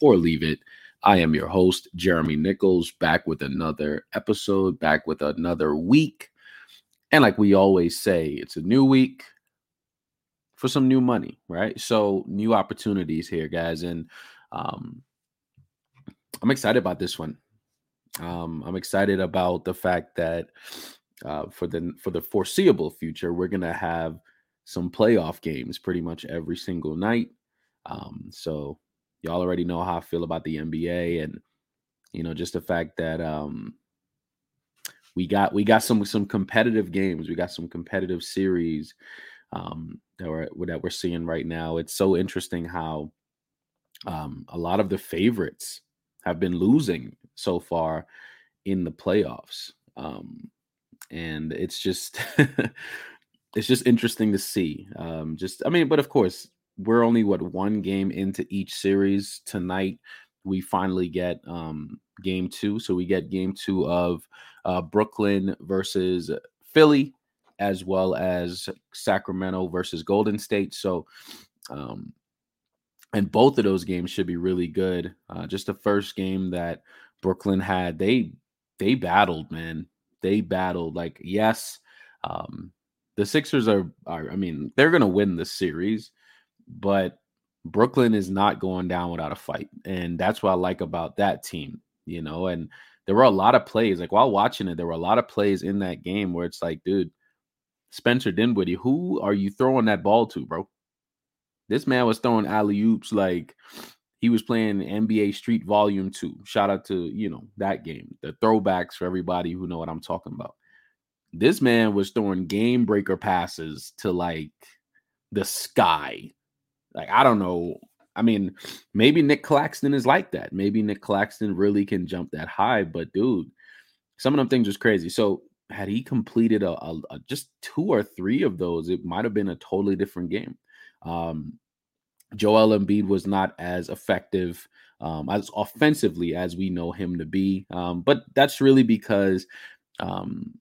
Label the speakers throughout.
Speaker 1: or Leave It. I am your host, Jeremy Nichols, back with another episode, back with another week. And like we always say, it's a new week for some new money, right? So, new opportunities here, guys. And um, I'm excited about this one. Um, I'm excited about the fact that uh, for the for the foreseeable future, we're gonna have some playoff games pretty much every single night. Um, so y'all already know how I feel about the NBA and you know just the fact that um we got we got some some competitive games, we got some competitive series um that we're that we're seeing right now. It's so interesting how um a lot of the favorites have been losing so far in the playoffs. Um and it's just it's just interesting to see. Um just I mean, but of course, we're only what one game into each series tonight. We finally get um, game two, so we get game two of uh, Brooklyn versus Philly, as well as Sacramento versus Golden State. So, um, and both of those games should be really good. Uh, just the first game that Brooklyn had, they they battled, man. They battled. Like, yes, um, the Sixers are, are I mean, they're gonna win the series but Brooklyn is not going down without a fight. And that's what I like about that team, you know. And there were a lot of plays, like while watching it, there were a lot of plays in that game where it's like, dude, Spencer Dinwiddie, who are you throwing that ball to, bro? This man was throwing alley oops like he was playing NBA Street Volume 2. Shout out to, you know, that game. The throwbacks for everybody who know what I'm talking about. This man was throwing game breaker passes to like the sky like, I don't know. I mean, maybe Nic Claxton is like that. Maybe Nic Claxton really can jump that high, but dude, some of them things was crazy. So had he completed a, a, a just two or three of those, it might have been a totally different game. Um, Joel Embiid was not as effective um, as offensively as we know him to be, um, but that's really because um,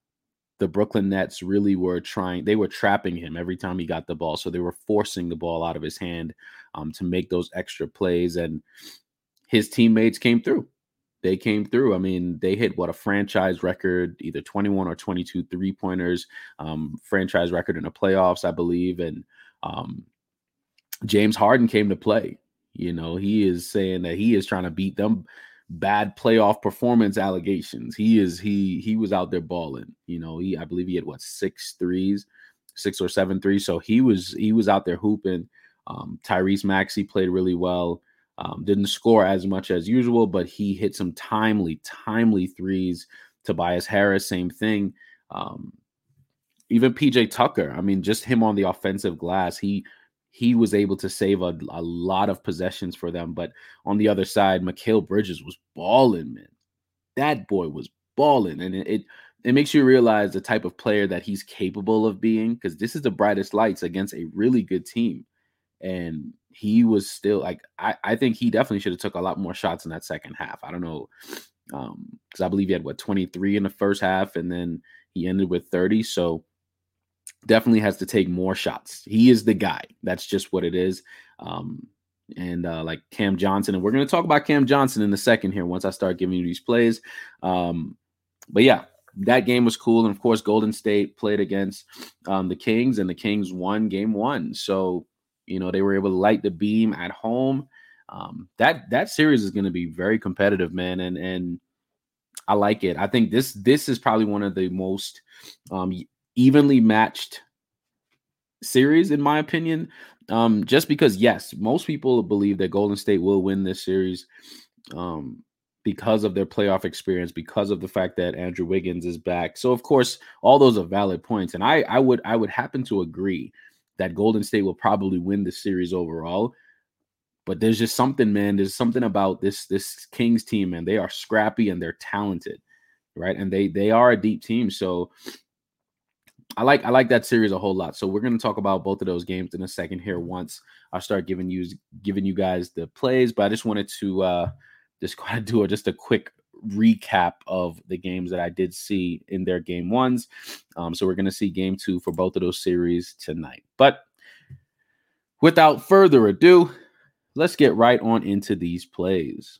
Speaker 1: the Brooklyn Nets really were trying, they were trapping him every time he got the ball. So they were forcing the ball out of his hand um, to make those extra plays. And his teammates came through. They came through. I mean, they hit what a franchise record, either 21 or 22 three pointers, um, franchise record in the playoffs, I believe. And um, James Harden came to play. You know, he is saying that he is trying to beat them bad playoff performance allegations. He is he he was out there balling. You know, he I believe he had what six threes, six or seven threes. So he was he was out there hooping. Um, Tyrese Maxey played really well. Um, didn't score as much as usual, but he hit some timely, timely threes. Tobias Harris, same thing. Um, even PJ Tucker, I mean, just him on the offensive glass, he he was able to save a, a lot of possessions for them. But on the other side, Mikal Bridges was balling, man. That boy was balling. And it, it, it makes you realize the type of player that he's capable of being because this is the brightest lights against a really good team. And he was still like I, I think he definitely should have took a lot more shots in that second half. I don't know. Um, because I believe he had what 23 in the first half and then he ended with 30. So definitely has to take more shots. He is the guy. That's just what it is. Um, and uh, like Cam Johnson, and we're going to talk about Cam Johnson in a second here once I start giving you these plays. Um, but yeah, that game was cool, and of course, Golden State played against um, the Kings, and the Kings won Game One. So you know they were able to light the beam at home. Um, that that series is going to be very competitive, man, and and I like it. I think this this is probably one of the most um, evenly matched series, in my opinion. Um, just because, yes, most people believe that Golden State will win this series um, because of their playoff experience, because of the fact that Andrew Wiggins is back. So, of course, all those are valid points, and I I would I would happen to agree that Golden State will probably win the series overall. But there's just something, man. There's something about this this Kings team, and they are scrappy and they're talented, right? And they they are a deep team. So I like I like that series a whole lot. So we're gonna talk about both of those games in a second here. Once I start giving you giving you guys the plays, but I just wanted to uh just kind of do a, just a quick recap of the games that I did see in their game ones. Um, so we're gonna see game two for both of those series tonight. But without further ado, let's get right on into these plays.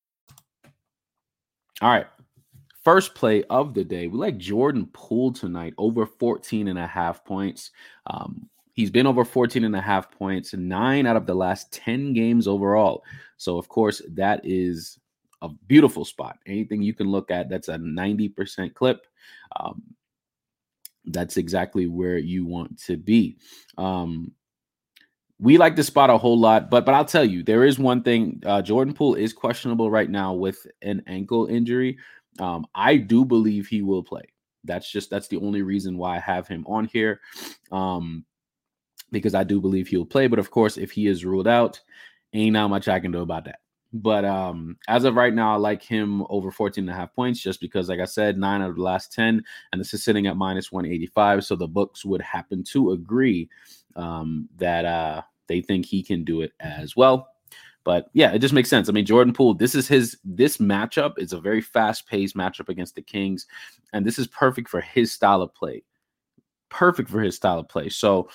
Speaker 1: All right. First play of the day. We like Jordan Poole tonight, over 14 and a half points. Um, he's been over 14 and a half points, nine out of the last 10 games overall. So, of course, that is a beautiful spot. Anything you can look at that's a 90% clip. Um, that's exactly where you want to be. Um, we like the spot a whole lot, but but I'll tell you, there is one thing. Uh, Jordan Poole is questionable right now with an ankle injury. Um, I do believe he will play. That's just that's the only reason why I have him on here, um, because I do believe he'll play. But of course, if he is ruled out, ain't not much I can do about that. But um, as of right now, I like him over 14 and a half points just because, like I said, nine out of the last 10, and this is sitting at minus 185. So the books would happen to agree um, that uh, they think he can do it as well. But yeah, it just makes sense. I mean, Jordan Poole, this is his this matchup is a very fast-paced matchup against the Kings, and this is perfect for his style of play. Perfect for his style of play. So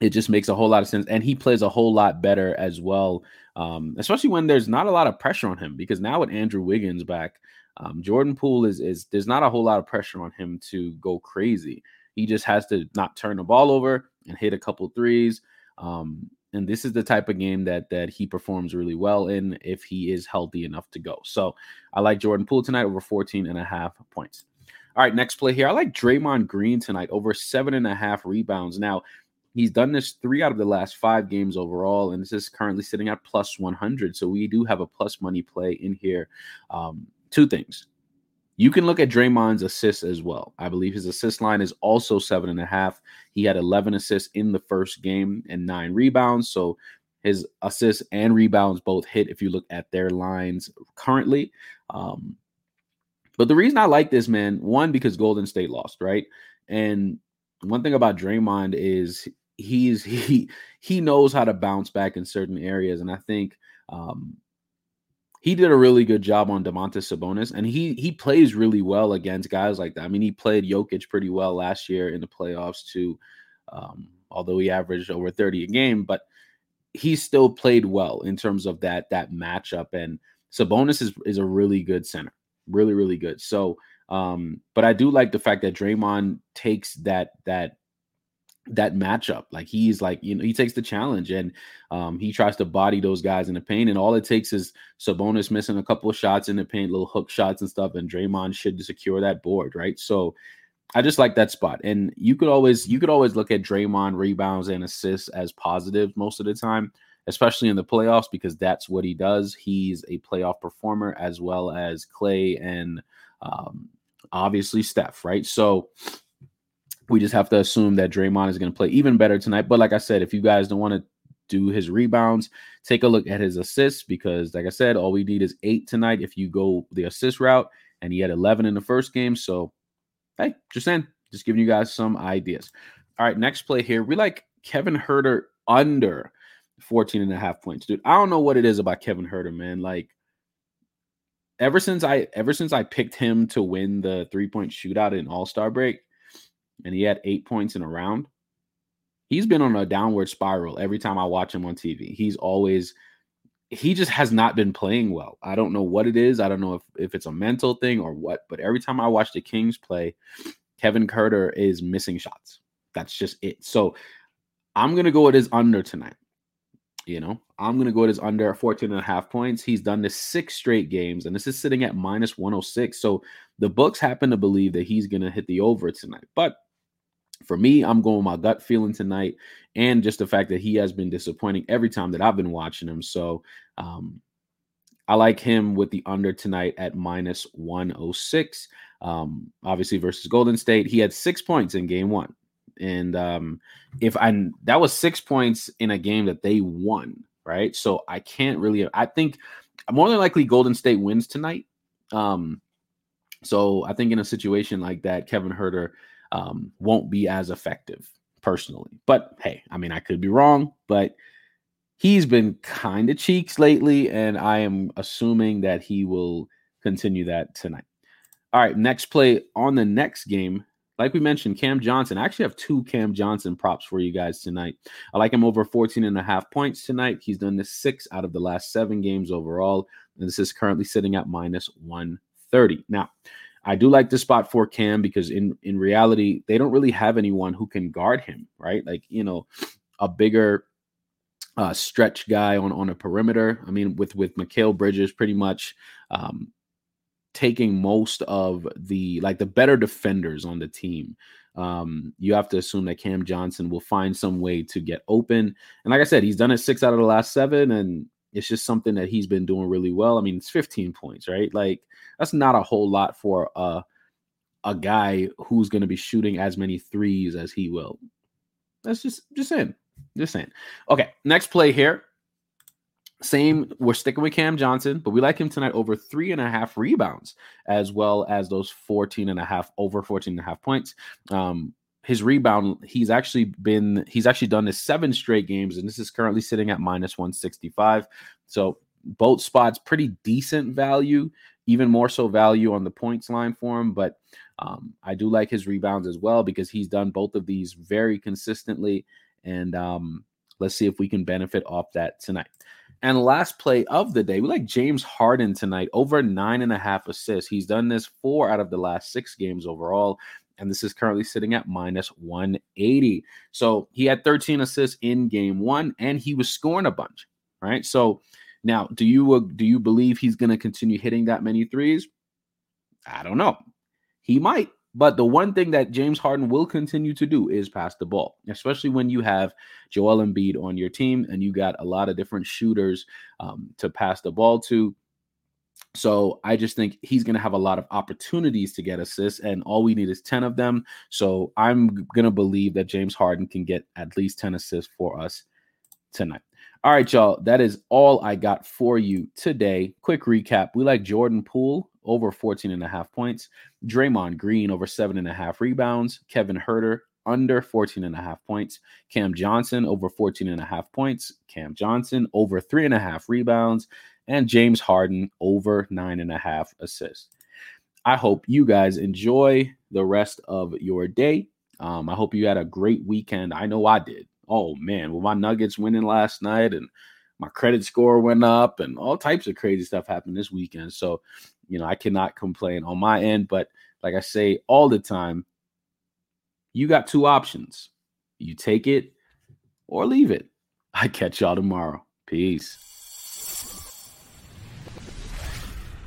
Speaker 1: it just makes a whole lot of sense. And he plays a whole lot better as well, um, especially when there's not a lot of pressure on him. Because now with Andrew Wiggins back, um, Jordan Poole is is there's not a whole lot of pressure on him to go crazy. He just has to not turn the ball over and hit a couple threes. Um, and this is the type of game that that he performs really well in if he is healthy enough to go. So I like Jordan Poole tonight over 14 and a half points. All right, next play here. I like Draymond Green tonight over seven and a half rebounds. Now, he's done this three out of the last five games overall, and this is currently sitting at plus 100. So we do have a plus money play in here. Um, two things. You can look at Draymond's assists as well. I believe his assist line is also seven and a half. He had 11 assists in the first game and nine rebounds. So his assists and rebounds both hit if you look at their lines currently. Um, but the reason I like this, man, one, because Golden State lost, right? And one thing about Draymond is he's he he knows how to bounce back in certain areas. And I think um, he did a really good job on Domantas Sabonis, and he he plays really well against guys like that. I mean, he played Jokic pretty well last year in the playoffs too, um, although he averaged over 30 a game, but he still played well in terms of that that matchup. And Sabonis is is a really good center, really really good. So, um, but I do like the fact that Draymond takes that that that matchup. Like he's like, you know, he takes the challenge and um, he tries to body those guys in the paint. And all it takes is Sabonis missing a couple of shots in the paint, little hook shots and stuff, and Draymond should secure that board, right? So I just like that spot. And you could always you could always look at Draymond rebounds and assists as positives most of the time, especially in the playoffs, because that's what he does. He's a playoff performer as well as Clay and um, obviously Steph, right? So we just have to assume that Draymond is going to play even better tonight. But like I said, if you guys don't want to do his rebounds, take a look at his assists because, like I said, all we need is eight tonight if you go the assist route, and he had 11 in the first game. So, hey, just saying, just giving you guys some ideas. All right, next play here. We like Kevin Huerter under 14 and a half points. Dude, I don't know what it is about Kevin Huerter, man. Like ever since I ever since I picked him to win the three-point shootout in All-Star break, and he had eight points in a round, he's been on a downward spiral every time I watch him on TV. He's always he just has not been playing well. I don't know what it is. I don't know if, if it's a mental thing or what, but every time I watch the Kings play, Kevin Huerter is missing shots. That's just it. So I'm going to go with his under tonight. You know, I'm going to go with his under 14 and a half points. He's done this six straight games, and this is sitting at minus 106. So the books happen to believe that he's going to hit the over tonight. But for me, I'm going my gut feeling tonight, and just the fact that he has been disappointing every time that I've been watching him. So um, I like him with the under tonight at minus 106. Um, obviously, versus Golden State, he had six points in game one. And um, if I that was six points in a game that they won, right? So I can't really, I think more than likely Golden State wins tonight. Um, so I think in a situation like that, Kevin Huerter um, won't be as effective personally. But hey, I mean, I could be wrong, but he's been kind of cheeks lately, and I am assuming that he will continue that tonight. All right, next play on the next game. Like we mentioned, Cam Johnson. I actually have two Cam Johnson props for you guys tonight. I like him over 14 and a half points tonight. He's done this six out of the last seven games overall. And this is currently sitting at minus 130. Now, I do like the spot for Cam because in in reality, they don't really have anyone who can guard him, right? Like, you know, a bigger uh, stretch guy on on a perimeter. I mean, with with Mikal Bridges pretty much um, taking most of the like the better defenders on the team. Um, you have to assume that Cam Johnson will find some way to get open. And like I said, he's done it six out of the last seven, and it's just something that he's been doing really well. I mean, it's 15 points, right? Like that's not a whole lot for a a guy who's going to be shooting as many threes as he will. That's just just saying, just saying. Okay, next play here. Same, we're sticking with Cam Johnson, but we like him tonight over three and a half rebounds, as well as those 14 and a half, over 14 and a half points. Um, his rebound, he's actually been he's actually done this seven straight games, and this is currently sitting at minus 165. So both spots pretty decent value, even more so value on the points line for him. But um, I do like his rebounds as well because he's done both of these very consistently. And um, let's see if we can benefit off that tonight. And last play of the day, we like James Harden tonight, over nine and a half assists. He's done this four out of the last six games overall and this is currently sitting at minus 180. So he had 13 assists in game one, and he was scoring a bunch. Right. So now, do you uh, do you believe he's going to continue hitting that many threes? I don't know. He might. But the one thing that James Harden will continue to do is pass the ball, especially when you have Joel Embiid on your team and you got a lot of different shooters um, to pass the ball to. So I just think he's going to have a lot of opportunities to get assists, and all we need is 10 of them. So I'm going to believe that James Harden can get at least 10 assists for us tonight. All right, y'all. That is all I got for you today. Quick recap. We like Jordan Poole over 14 and a half points, Draymond Green over seven and a half rebounds, Kevin Huerter under 14 and a half points, Cam Johnson over 14 and a half points, Cam Johnson over three and a half rebounds, and James Harden over nine and a half assists. I hope you guys enjoy the rest of your day. Um, I hope you had a great weekend. I know I did. Oh man, with my Nuggets winning last night and my credit score went up and all types of crazy stuff happened this weekend. So, you know, I cannot complain on my end. But like I say all the time, you got two options you take it or leave it. I catch y'all tomorrow. Peace.